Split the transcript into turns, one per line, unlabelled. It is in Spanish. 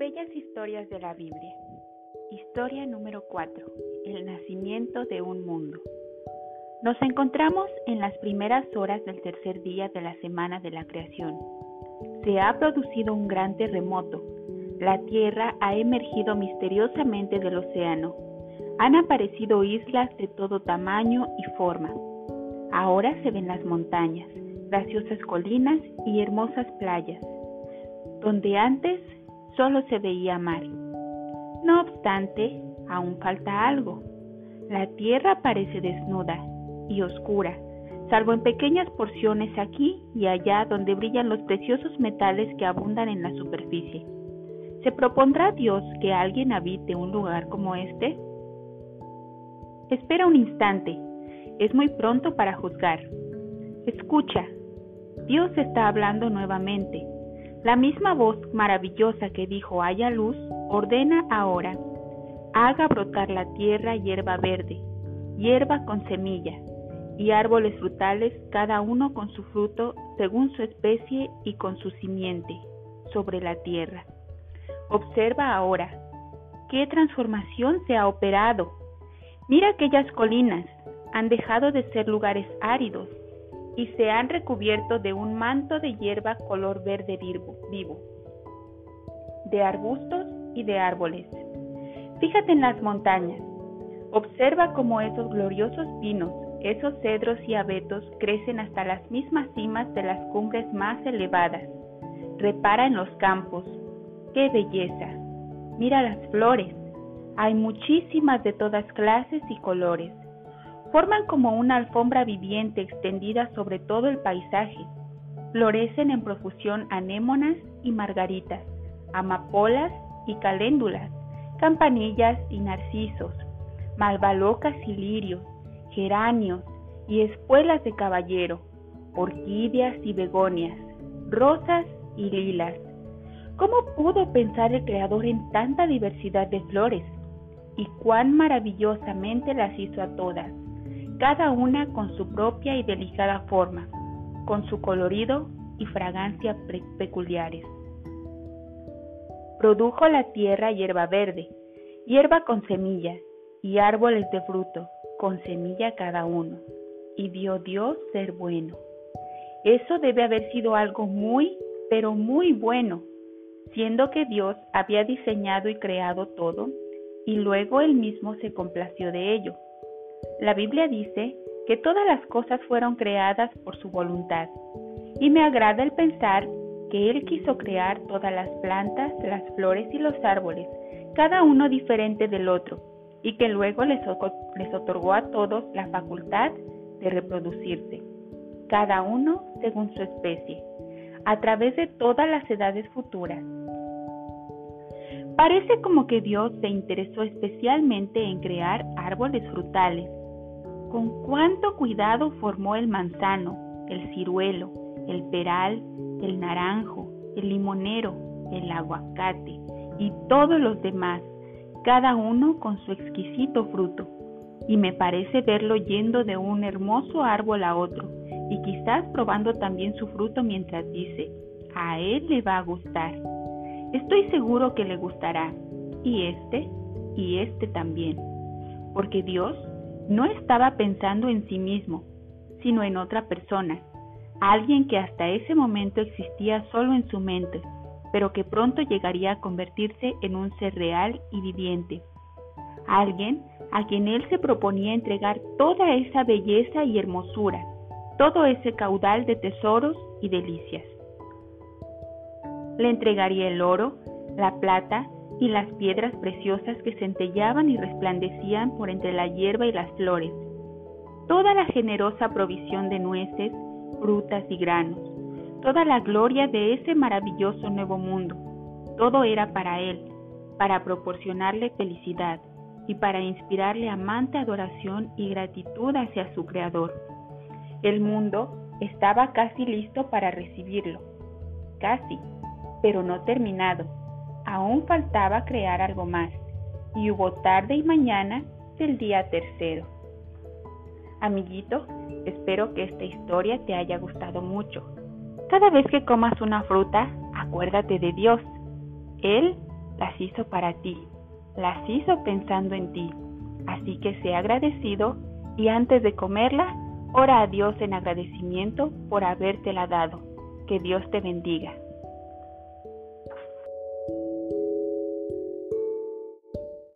Bellas historias de la Biblia. Historia número 4. El nacimiento de un mundo. Nos encontramos en las primeras horas del tercer día de la semana de la creación. Se ha producido un gran terremoto. La Tierra ha emergido misteriosamente del océano. Han aparecido islas de todo tamaño y forma. Ahora se ven las montañas, graciosas colinas y hermosas playas, donde antes solo se veía mar. No obstante, aún falta algo. La tierra parece desnuda y oscura, salvo en pequeñas porciones aquí y allá donde brillan los preciosos metales que abundan en la superficie. ¿Se propondrá Dios que alguien habite un lugar como este? Espera un instante, es muy pronto para juzgar. Escucha, Dios está hablando nuevamente. La misma voz maravillosa que dijo haya luz, ordena ahora, haga brotar la tierra hierba verde, hierba con semilla, y árboles frutales, cada uno con su fruto según su especie y con su simiente, sobre la tierra. Observa ahora, qué transformación se ha operado. Mira aquellas colinas, han dejado de ser lugares áridos y se han recubierto de un manto de hierba color verde vivo, de arbustos y de árboles. Fíjate en las montañas. Observa cómo esos gloriosos pinos, esos cedros y abetos crecen hasta las mismas cimas de las cumbres más elevadas. Repara en los campos. ¡Qué belleza! Mira las flores. Hay muchísimas de todas clases y colores Forman como una alfombra viviente extendida sobre todo el paisaje. Florecen en profusión anémonas y margaritas, amapolas y caléndulas, campanillas y narcisos, malvalocas y lirios, geranios y espuelas de caballero, orquídeas y begonias, rosas y lilas. ¿Cómo pudo pensar el Creador en tanta diversidad de flores? Y cuán maravillosamente las hizo a todas cada una con su propia y delicada forma, con su colorido y fragancia peculiares. Produjo la tierra hierba verde, hierba con semilla, y árboles de fruto, con semilla cada uno, y vio Dios ser bueno. Eso debe haber sido algo muy, pero muy bueno, siendo que Dios había diseñado y creado todo, y luego él mismo se complació de ello la Biblia dice que todas las cosas fueron creadas por su voluntad, y me agrada el pensar que Él quiso crear todas las plantas, las flores y los árboles, cada uno diferente del otro, y que luego les, otorgó a todos la facultad de reproducirse, cada uno según su especie, a través de todas las edades futuras. Parece como que Dios se interesó especialmente en crear árboles frutales. Con cuánto cuidado formó el manzano, el ciruelo, el peral, el naranjo, el limonero, el aguacate y todos los demás, cada uno con su exquisito fruto. Y me parece verlo yendo de un hermoso árbol a otro, y quizás probando también su fruto mientras dice, a él le va a gustar. Estoy seguro que le gustará, y este, y este también, porque Dios no estaba pensando en sí mismo, sino en otra persona, alguien que hasta ese momento existía solo en su mente, pero que pronto llegaría a convertirse en un ser real y viviente. Alguien a quien él se proponía entregar toda esa belleza y hermosura, todo ese caudal de tesoros y delicias le entregaría el oro, la plata y las piedras preciosas que centellaban y resplandecían por entre la hierba y las flores, toda la generosa provisión de nueces, frutas y granos, toda la gloria de ese maravilloso nuevo mundo. Todo era para él, para proporcionarle felicidad y para inspirarle amante adoración y gratitud hacia su Creador. El mundo estaba casi listo para recibirlo, casi pero no terminado. Aún faltaba crear algo más, y hubo tarde y mañana del día tercero. Amiguito, espero que esta historia te haya gustado mucho. Cada vez que comas una fruta, acuérdate de Dios. Él las hizo para ti, las hizo pensando en ti. Así que sea agradecido y antes de comerla, ora a Dios en agradecimiento por habértela dado. Que Dios te bendiga.